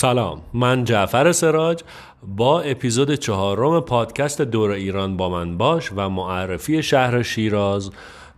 سلام من جعفر سراج با اپیزود چهارم پادکست دور ایران با من باش و معرفی شهر شیراز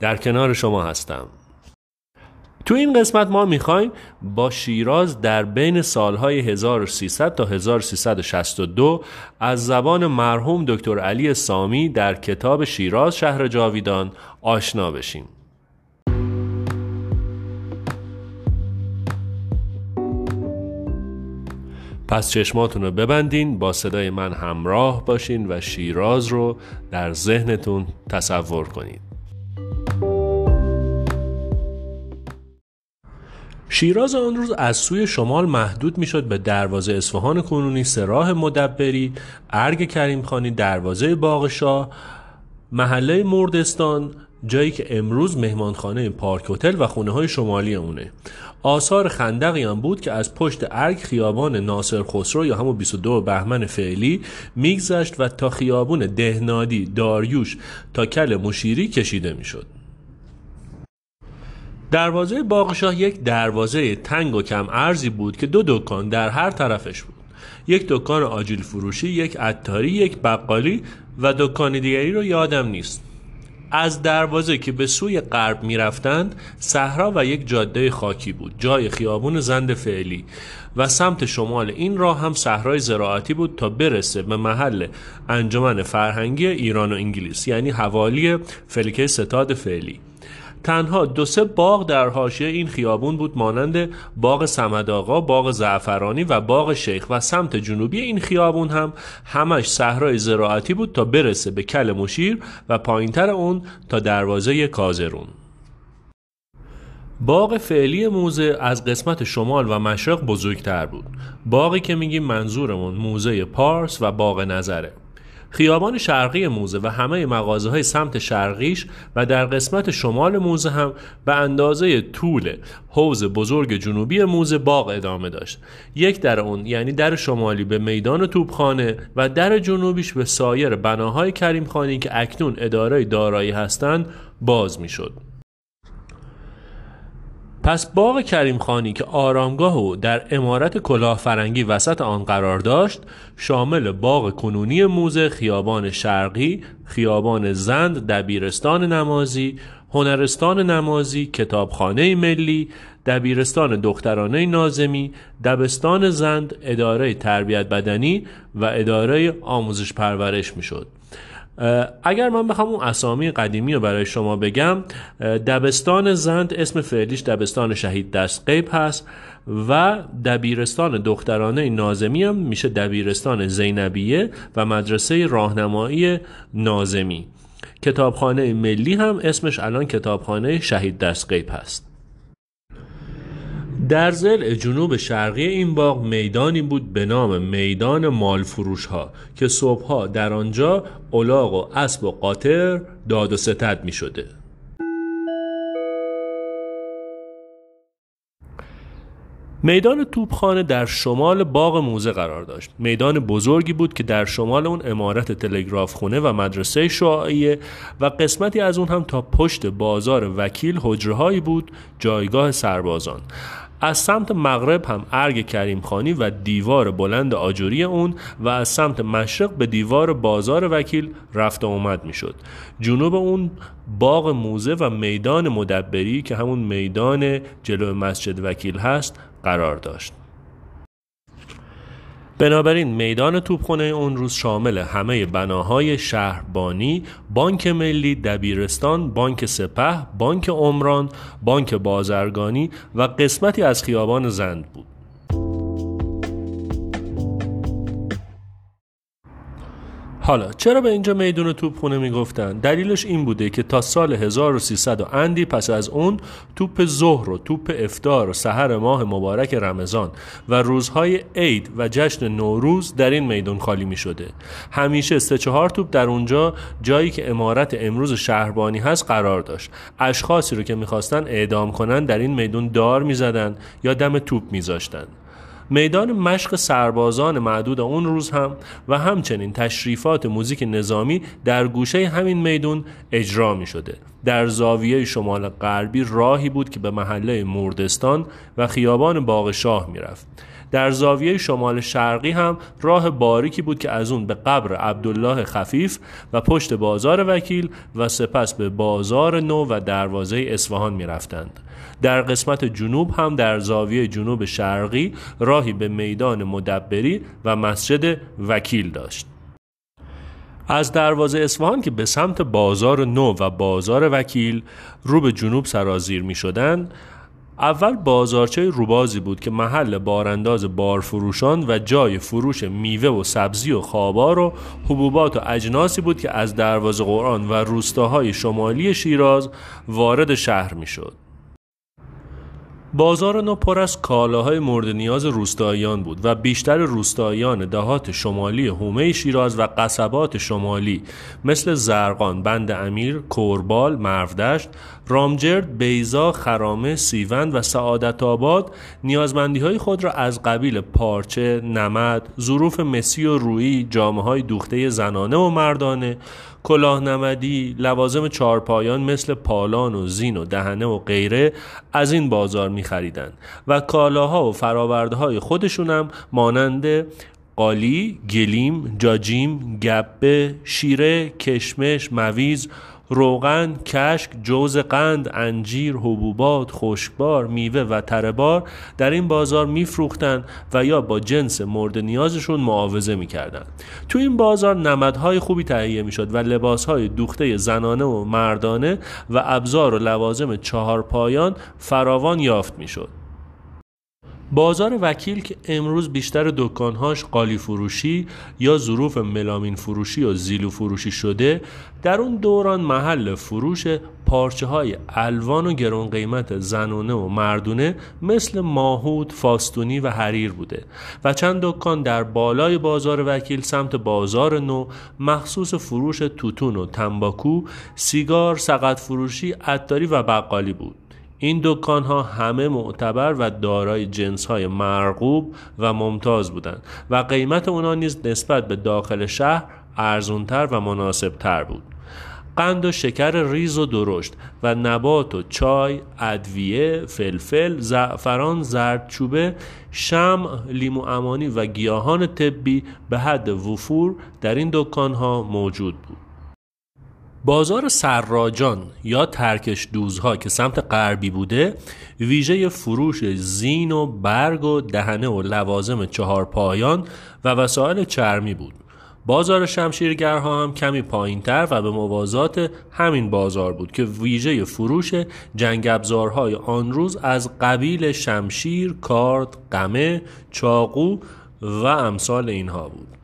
در کنار شما هستم. تو این قسمت ما می‌خوایم با شیراز در بین سالهای 1300 تا 1362 از زبان مرحوم دکتر علی سامی در کتاب شیراز شهر جاویدان آشنا بشیم. پس چشماتون رو ببندین با صدای من همراه باشین و شیراز رو در ذهنتون تصور کنید شیراز آن روز از سوی شمال محدود می‌شد به دروازه اصفهان کنونی سراح مدبری ارگ کریمخانی دروازه باغشاه محله مردستان جایی که امروز مهمانخانه پارک هتل و خونه های شمالی اونه. آثار خندقی هم بود که از پشت ارگ خیابان ناصر خسرو یا همون 22 بهمن فعلی میگذشت و تا خیابون دهنادی داریوش تا کل مشیری کشیده می‌شد. دروازه باغشاه یک دروازه تنگ و کم ارزی بود که دو دکان در هر طرفش بود. یک دکان آجیل فروشی یک عطاری یک بقالی و دکان دیگری رو یادم نیست. از دروازه که به سوی غرب می‌رفتند صحرا و یک جاده خاکی بود جای خیابون زند فعلی. و سمت شمال این راه هم صحرای زراعتی بود تا برسه به محل انجمن فرهنگی ایران و انگلیس یعنی حوالی فلکه ستاد فعلی. تنها دو سه باغ در حاشیه این خیابون بود مانند باغ سمد آقا، باغ زعفرانی و باغ شیخ و سمت جنوبی این خیابون هم. همش صحرای زراعتی بود تا برسه به کل مشیر و پایینتر اون تا دروازه کازرون. باغ فعلی موزه از قسمت شمال و مشرق بزرگتر بود. باقی که میگیم منظورمون موزه پارس و باغ نظره. خیابان شرقی موزه و همه مغازه های سمت شرقیش و در قسمت شمال موزه هم به اندازه طول حوز بزرگ جنوبی موزه باغ ادامه داشت یک در اون یعنی در شمالی به میدان توپخانه و در جنوبیش به سایر بناهای کریمخانی که اکنون اداره دارایی هستند باز می‌شد. پس باغ کریم خانی که آرامگاه و در امارت کلاه فرنگی وسط آن قرار داشت شامل باغ کنونی موزه خیابان شرقی، خیابان زند، دبیرستان نمازی، هنرستان نمازی، کتابخانه ملی، دبیرستان دخترانه نازمی، دبستان زند، اداره تربیت بدنی و اداره آموزش پرورش می شد. اگر من بخوام اون اسامی قدیمی رو برای شما بگم دبستان زند اسم فعلیش دبستان شهید دست قیب هست و دبیرستان دخترانه نازمی هم میشه دبیرستان زینبیه و مدرسه راهنمایی نازمی. کتابخانه ملی هم اسمش الان کتابخانه شهید دست قیب هست. در زل جنوب شرقی این باغ میدانی بود به نام میدان مالفروش ها که صبحها در آنجا الاغ و اسب و قاطر داد و ستد می شده. میدان توپخانه در شمال باغ موزه قرار داشت. میدان بزرگی بود که در شمال اون امارت تلگراف خونه و مدرسه شعاییه و قسمتی از اون هم تا پشت بازار وکیل حجره بود جایگاه سربازان. از سمت مغرب هم ارگ کریم خانی و دیوار بلند آجوری اون و از سمت مشرق به دیوار بازار وکیل رفت آمد می شد. جنوب اون باغ موزه و میدان مدبری که همون میدان جلو مسجد وکیل هست قرار داشت. بنابراین میدان توپخانه اون روز شامل همه بناهای شهربانی، بانک ملی، دبیرستان، بانک سپه، بانک عمران، بانک بازرگانی و قسمتی از خیابان زند بود. حالا چرا به اینجا میدون توپخونه می‌گفتن؟ دلیلش این بوده که تا سال 1300 و اندی پس از اون توپ ظهر و توپ افتار و سحر ماه مبارک رمضان و روزهای عید و جشن نوروز در این میدون خالی می شده همیشه سه چهار توپ در اونجا جایی که امارت امروز شهربانی هست قرار داشت. اشخاصی رو که می‌خواستن اعدام کنن در این میدون دار می‌زدن یا دم توپ میذاشتن. میدان مشق سربازان معدود اون روز هم و همچنین تشریفات موزیک نظامی در گوشه همین میدون اجرا می شده. در زاویه شمال غربی راهی بود که به محله مردستان و خیابان باغ شاه می رفت. در زاویه شمال شرقی هم راه باریکی بود که از اون به قبر عبدالله خفیف و پشت بازار وکیل و سپس به بازار نو و دروازه اصفهان می رفتند. در قسمت جنوب هم در زاویه جنوب شرقی راهی به میدان مدبری و مسجد وکیل داشت. از دروازه اصفهان که به سمت بازار نو و بازار وکیل رو به جنوب سرازیر می شدن اول بازارچه روبازی بود که محل بارانداز بارفروشان و جای فروش میوه و سبزی و خابار و حبوبات و اجناسی بود که از دروازه قرآن و روستاهای شمالی شیراز وارد شهر می شد. بازار نو پر از کالاهای مورد نیاز روستاییان بود و بیشتر روستاییان دهات شمالی حومه شیراز و قصبات شمالی مثل زرقان، بند امیر، کوربال، مرودشت، رامجرد، بیزا، خرامه، سیوند و سعادت آباد نیازمندی های خود را از قبیل پارچه، نمد، ظروف مسی و رویی، جامعه های دوخته زنانه و مردانه، کلاه نمدی، لوازم چارپایان مثل پالان و زین و دهنه و غیره از این بازار می خریدن و کالاها و فراورده های خودشون هم مانند قالی، گلیم، جاجیم، گبه، شیره، کشمش، مویز، روغن، کشک، جوز قند، انجیر، حبوبات، خشکبار، میوه و تربار در این بازار میفروختند و یا با جنس مورد نیازشون معاوضه می‌کردند. تو این بازار نمدهای خوبی تهیه می‌شد و لباسهای دوخته زنانه و مردانه و ابزار و لوازم چهار پایان فراوان یافت می‌شد. بازار وکیل که امروز بیشتر دکانهاش قالی فروشی یا ظروف ملامین فروشی و زیلو فروشی شده در اون دوران محل فروش پارچه های الوان و گرون قیمت زنونه و مردونه مثل ماهود، فاستونی و حریر بوده و چند دکان در بالای بازار وکیل سمت بازار نو مخصوص فروش توتون و تنباکو، سیگار، سقط فروشی، عطاری و بقالی بود. این دکان ها همه معتبر و دارای جنس های مرغوب و ممتاز بودند و قیمت اونا نیز نسبت به داخل شهر ارزونتر و مناسبتر بود قند و شکر ریز و درشت و نبات و چای، ادویه، فلفل، زعفران، زردچوبه، شم، لیمو امانی و گیاهان طبی به حد وفور در این دکان ها موجود بود. بازار سراجان یا ترکش دوزها که سمت غربی بوده ویژه فروش زین و برگ و دهنه و لوازم چهار پایان و وسایل چرمی بود. بازار شمشیرگرها هم کمی پایینتر و به موازات همین بازار بود که ویژه فروش جنگ ابزارهای آن روز از قبیل شمشیر، کارد، قمه، چاقو و امثال اینها بود.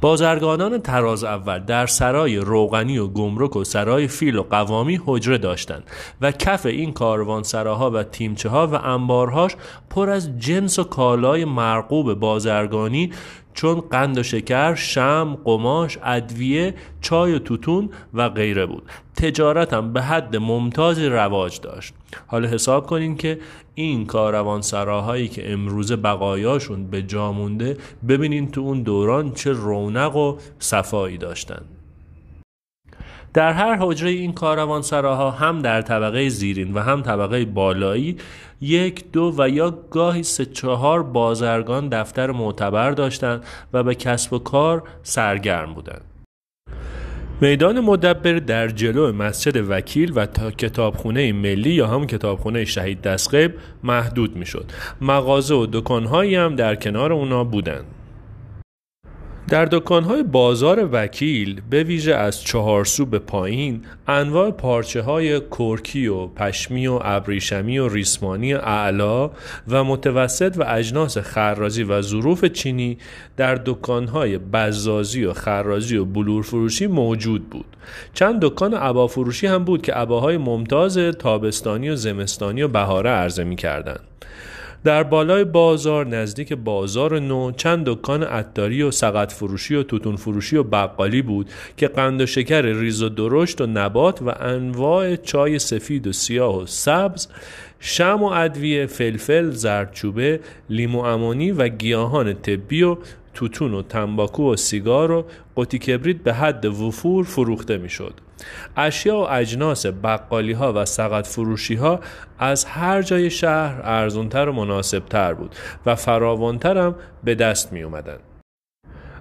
بازرگانان تراز اول در سرای روغنی و گمرک و سرای فیل و قوامی حجره داشتند و کف این کاروان سراها و تیمچه ها و انبارهاش پر از جنس و کالای مرقوب بازرگانی چون قند و شکر، شم، قماش، ادویه، چای و توتون و غیره بود. تجارت هم به حد ممتازی رواج داشت. حالا حساب کنین که این کاروان سراهایی که امروزه بقایاشون به جا مونده ببینین تو اون دوران چه رونق و صفایی داشتن. در هر حجره این کاروان سراها هم در طبقه زیرین و هم طبقه بالایی یک دو و یا گاهی سه چهار بازرگان دفتر معتبر داشتند و به کسب و کار سرگرم بودند میدان مدبر در جلو مسجد وکیل و تا کتابخونه ملی یا هم کتابخونه شهید دستقیب محدود می شد. مغازه و دکانهایی هم در کنار اونا بودند. در دکانهای بازار وکیل به ویژه از چهارسو به پایین انواع پارچه های کرکی و پشمی و ابریشمی و ریسمانی اعلا و متوسط و اجناس خرازی و ظروف چینی در دکانهای بزازی و خرازی و بلور فروشی موجود بود چند دکان عبا فروشی هم بود که عباهای ممتاز تابستانی و زمستانی و بهاره عرضه می کردن. در بالای بازار نزدیک بازار نو چند دکان عطاری و سقط فروشی و توتون فروشی و بقالی بود که قند و شکر ریز و درشت و نبات و انواع چای سفید و سیاه و سبز شم و ادویه فلفل زردچوبه لیمو امانی و گیاهان طبی و توتون و تنباکو و سیگار و قوطی کبریت به حد وفور فروخته می‌شد. اشیا و اجناس بقالی ها و سقط فروشی ها از هر جای شهر ارزونتر و مناسبتر بود و فراوانتر هم به دست می اومدن.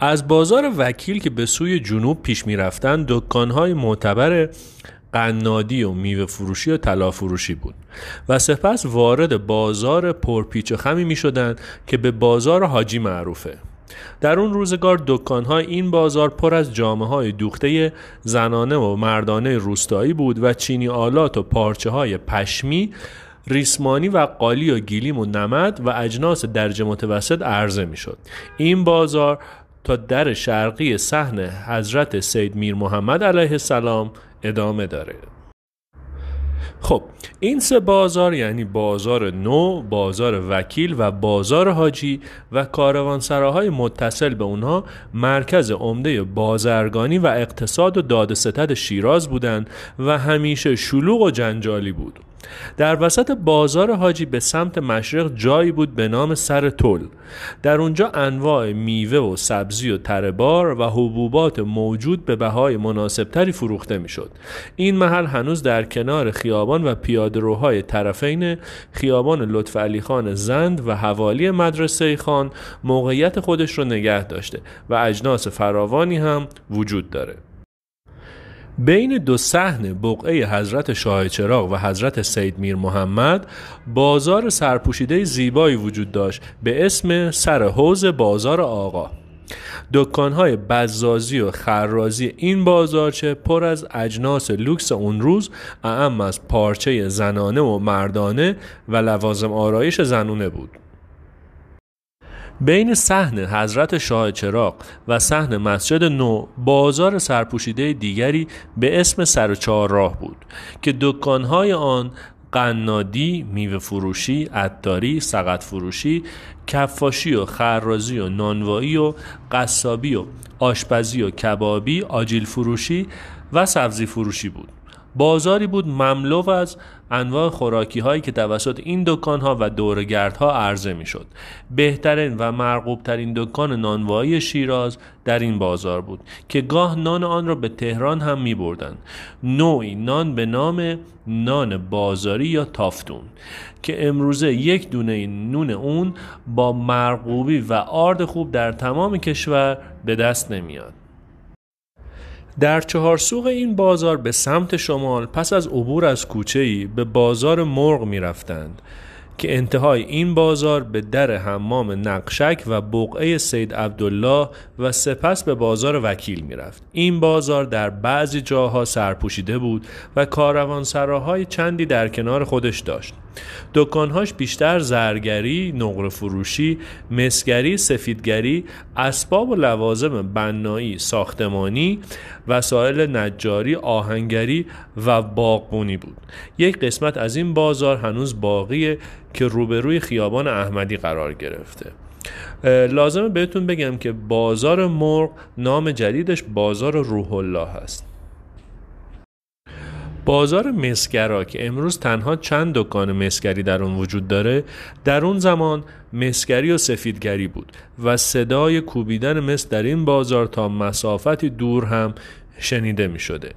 از بازار وکیل که به سوی جنوب پیش می رفتن دکان های معتبر قنادی و میوه فروشی و طلا فروشی بود و سپس وارد بازار پرپیچ و خمی می شدن که به بازار حاجی معروفه در اون روزگار دکانهای این بازار پر از جامعه های دوخته زنانه و مردانه روستایی بود و چینی آلات و پارچه های پشمی ریسمانی و قالی و گیلیم و نمد و اجناس درجه متوسط عرضه می شد. این بازار تا در شرقی صحن حضرت سید میر محمد علیه السلام ادامه داره خب این سه بازار یعنی بازار نو، بازار وکیل و بازار حاجی و کاروانسراهای متصل به اونها مرکز عمده بازرگانی و اقتصاد و داد ستد شیراز بودند و همیشه شلوغ و جنجالی بود. در وسط بازار حاجی به سمت مشرق جایی بود به نام سر تل. در اونجا انواع میوه و سبزی و تربار و حبوبات موجود به بهای مناسبتری فروخته می‌شد. این محل هنوز در کنار خیابان و پیادهروهای طرفین خیابان لطف علی خان زند و حوالی مدرسه خان موقعیت خودش رو نگه داشته و اجناس فراوانی هم وجود داره. بین دو صحن بقعه حضرت شاه چراغ و حضرت سید میر محمد بازار سرپوشیده زیبایی وجود داشت به اسم سر حوز بازار آقا. دکانهای بزازی و خرازی این بازارچه پر از اجناس لوکس اون روز اعم از پارچه زنانه و مردانه و لوازم آرایش زنونه بود. بین صحن حضرت شاه چراغ و صحن مسجد نو بازار سرپوشیده دیگری به اسم سر راه بود که دکانهای آن قنادی، میوه فروشی، عطاری، سقط فروشی، کفاشی و خرازی و نانوایی و قصابی و آشپزی و کبابی، آجیل فروشی و سبزی فروشی بود. بازاری بود مملو از انواع خوراکی هایی که توسط این دکان ها و دورگردها عرضه می شد. بهترین و مرغوب ترین دکان نانوایی شیراز در این بازار بود که گاه نان آن را به تهران هم می بردن. نوعی نان به نام نان بازاری یا تافتون که امروزه یک دونه نون اون با مرغوبی و آرد خوب در تمام کشور به دست نمیاد. در چهار سوق این بازار به سمت شمال پس از عبور از کوچه‌ای به بازار مرغ می رفتند که انتهای این بازار به در حمام نقشک و بقعه سید عبدالله و سپس به بازار وکیل می رفت. این بازار در بعضی جاها سرپوشیده بود و کاروانسراهای چندی در کنار خودش داشت. دکانهاش بیشتر زرگری، نقره فروشی، مسگری، سفیدگری، اسباب و لوازم بنایی، ساختمانی، وسایل نجاری، آهنگری و باغبونی بود. یک قسمت از این بازار هنوز باقیه که روبروی خیابان احمدی قرار گرفته. لازمه بهتون بگم که بازار مرغ نام جدیدش بازار روح الله هست. بازار مسگرا که امروز تنها چند دکان مسگری در اون وجود داره در اون زمان مسگری و سفیدگری بود و صدای کوبیدن مس در این بازار تا مسافتی دور هم شنیده می شده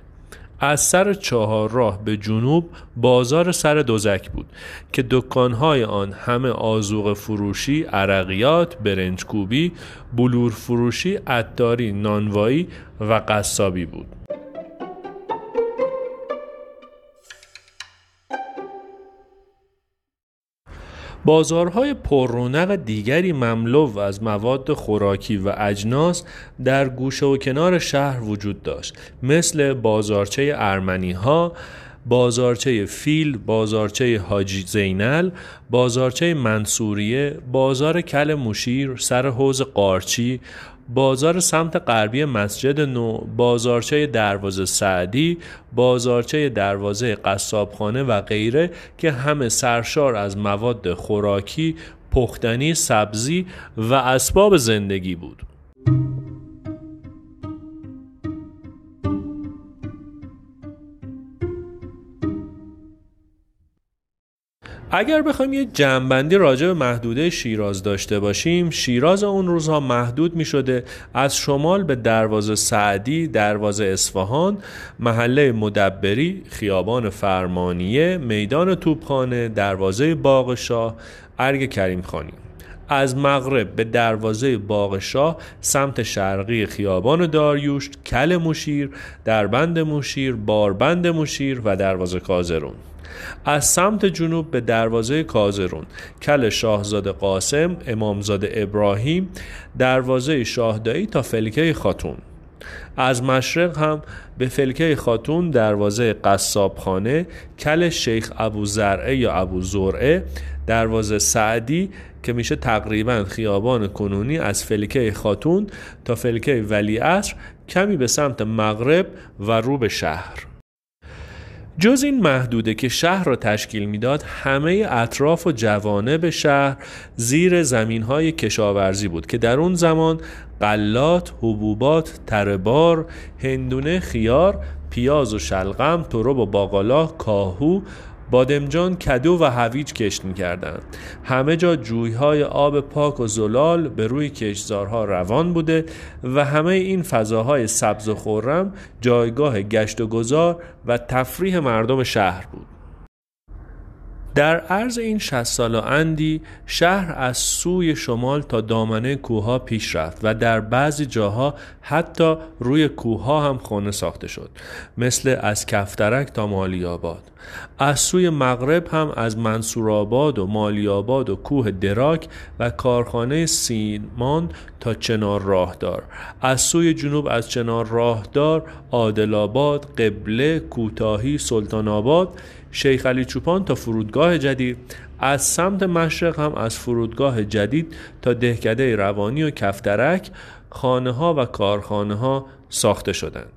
از سر چهار راه به جنوب بازار سر دوزک بود که دکانهای آن همه آزوق فروشی، عرقیات، برنجکوبی، بلور فروشی، عطاری، نانوایی و قصابی بود. بازارهای پررونق دیگری مملو از مواد خوراکی و اجناس در گوشه و کنار شهر وجود داشت. مثل بازارچه ارمنی ها بازارچه فیل، بازارچه حاجی زینل، بازارچه منصوریه، بازار کل مشیر، سر حوز قارچی، بازار سمت غربی مسجد نو بازارچه دروازه سعدی بازارچه دروازه قصابخانه و غیره که همه سرشار از مواد خوراکی پختنی سبزی و اسباب زندگی بود. اگر بخوایم یه جنبندی راجع به محدوده شیراز داشته باشیم شیراز اون روزها محدود می شده از شمال به دروازه سعدی دروازه اصفهان محله مدبری خیابان فرمانیه میدان توپخانه دروازه باغ شاه ارگ کریم خانی از مغرب به دروازه باغ شاه سمت شرقی خیابان داریوش کل مشیر دربند مشیر باربند مشیر و دروازه کازرون. از سمت جنوب به دروازه کازرون کل شاهزاده قاسم امامزاده ابراهیم دروازه شاهدایی تا فلکه خاتون. از مشرق هم به فلکه خاتون دروازه قصابخانه کل شیخ ابو زرعه یا ابو زرعه دروازه سعدی که میشه تقریبا خیابان کنونی از فلکه خاتون تا فلکه ولی کمی به سمت مغرب و رو به شهر. جز این محدوده که شهر را تشکیل می‌داد همه اطراف و جوانب شهر زیر زمین های کشاورزی بود که در اون زمان قلات، حبوبات، تربار، هندونه، خیار، پیاز و شلغم، تروب و باقالا، کاهو، بادمجان کدو و هویج کشت می‌کردند. همه جا جویهای آب پاک و زلال به روی کشزارها روان بوده و همه این فضاهای سبز و خورم جایگاه گشت و گذار و تفریح مردم شهر بود. در عرض این 60 سال و اندی شهر از سوی شمال تا دامنه کوها پیش رفت و در بعضی جاها حتی روی کوها هم خانه ساخته شد مثل از کفترک تا مالی آباد از سوی مغرب هم از منصورآباد و مالی آباد و کوه دراک و کارخانه سیمان تا چنار راهدار. از سوی جنوب از چنار راهدار عادل آباد قبله کوتاهی سلطان آباد شیخ علی چوپان تا فرودگاه جدید از سمت مشرق هم از فرودگاه جدید تا دهکده روانی و کفترک خانه ها و کارخانه ها ساخته شدند.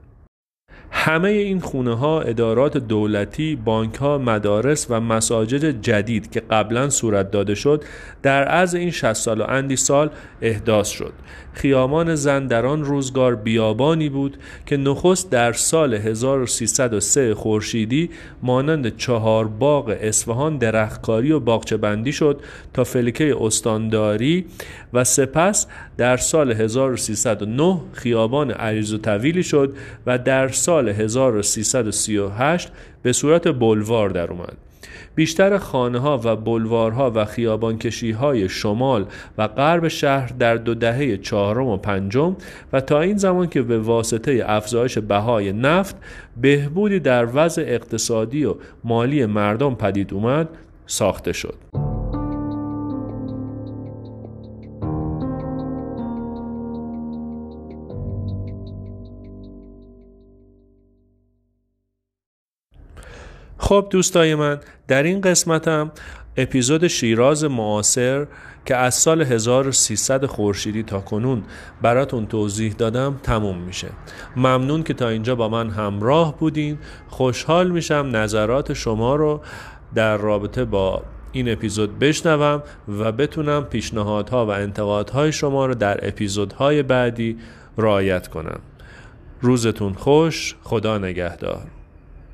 همه این خونه ها ادارات دولتی، بانک ها، مدارس و مساجد جدید که قبلا صورت داده شد در عرض این 60 سال و اندی سال احداث شد. خیامان زن در آن روزگار بیابانی بود که نخست در سال 1303 خورشیدی مانند چهار باغ اصفهان درختکاری و باغچه بندی شد تا فلکه استانداری و سپس در سال 1309 خیابان عریض و طویلی شد و در سال 1338 به صورت بلوار در اومد بیشتر خانه ها و بلوارها و خیابانکشی های شمال و غرب شهر در دو دهه چهارم و پنجم و تا این زمان که به واسطه افزایش بهای نفت بهبودی در وضع اقتصادی و مالی مردم پدید اومد ساخته شد. خب دوستای من در این قسمتم اپیزود شیراز معاصر که از سال 1300 خورشیدی تا کنون براتون توضیح دادم تموم میشه. ممنون که تا اینجا با من همراه بودین. خوشحال میشم نظرات شما رو در رابطه با این اپیزود بشنوم و بتونم پیشنهادها و انتقادهای شما رو در اپیزودهای بعدی رعایت کنم. روزتون خوش خدا نگهدار.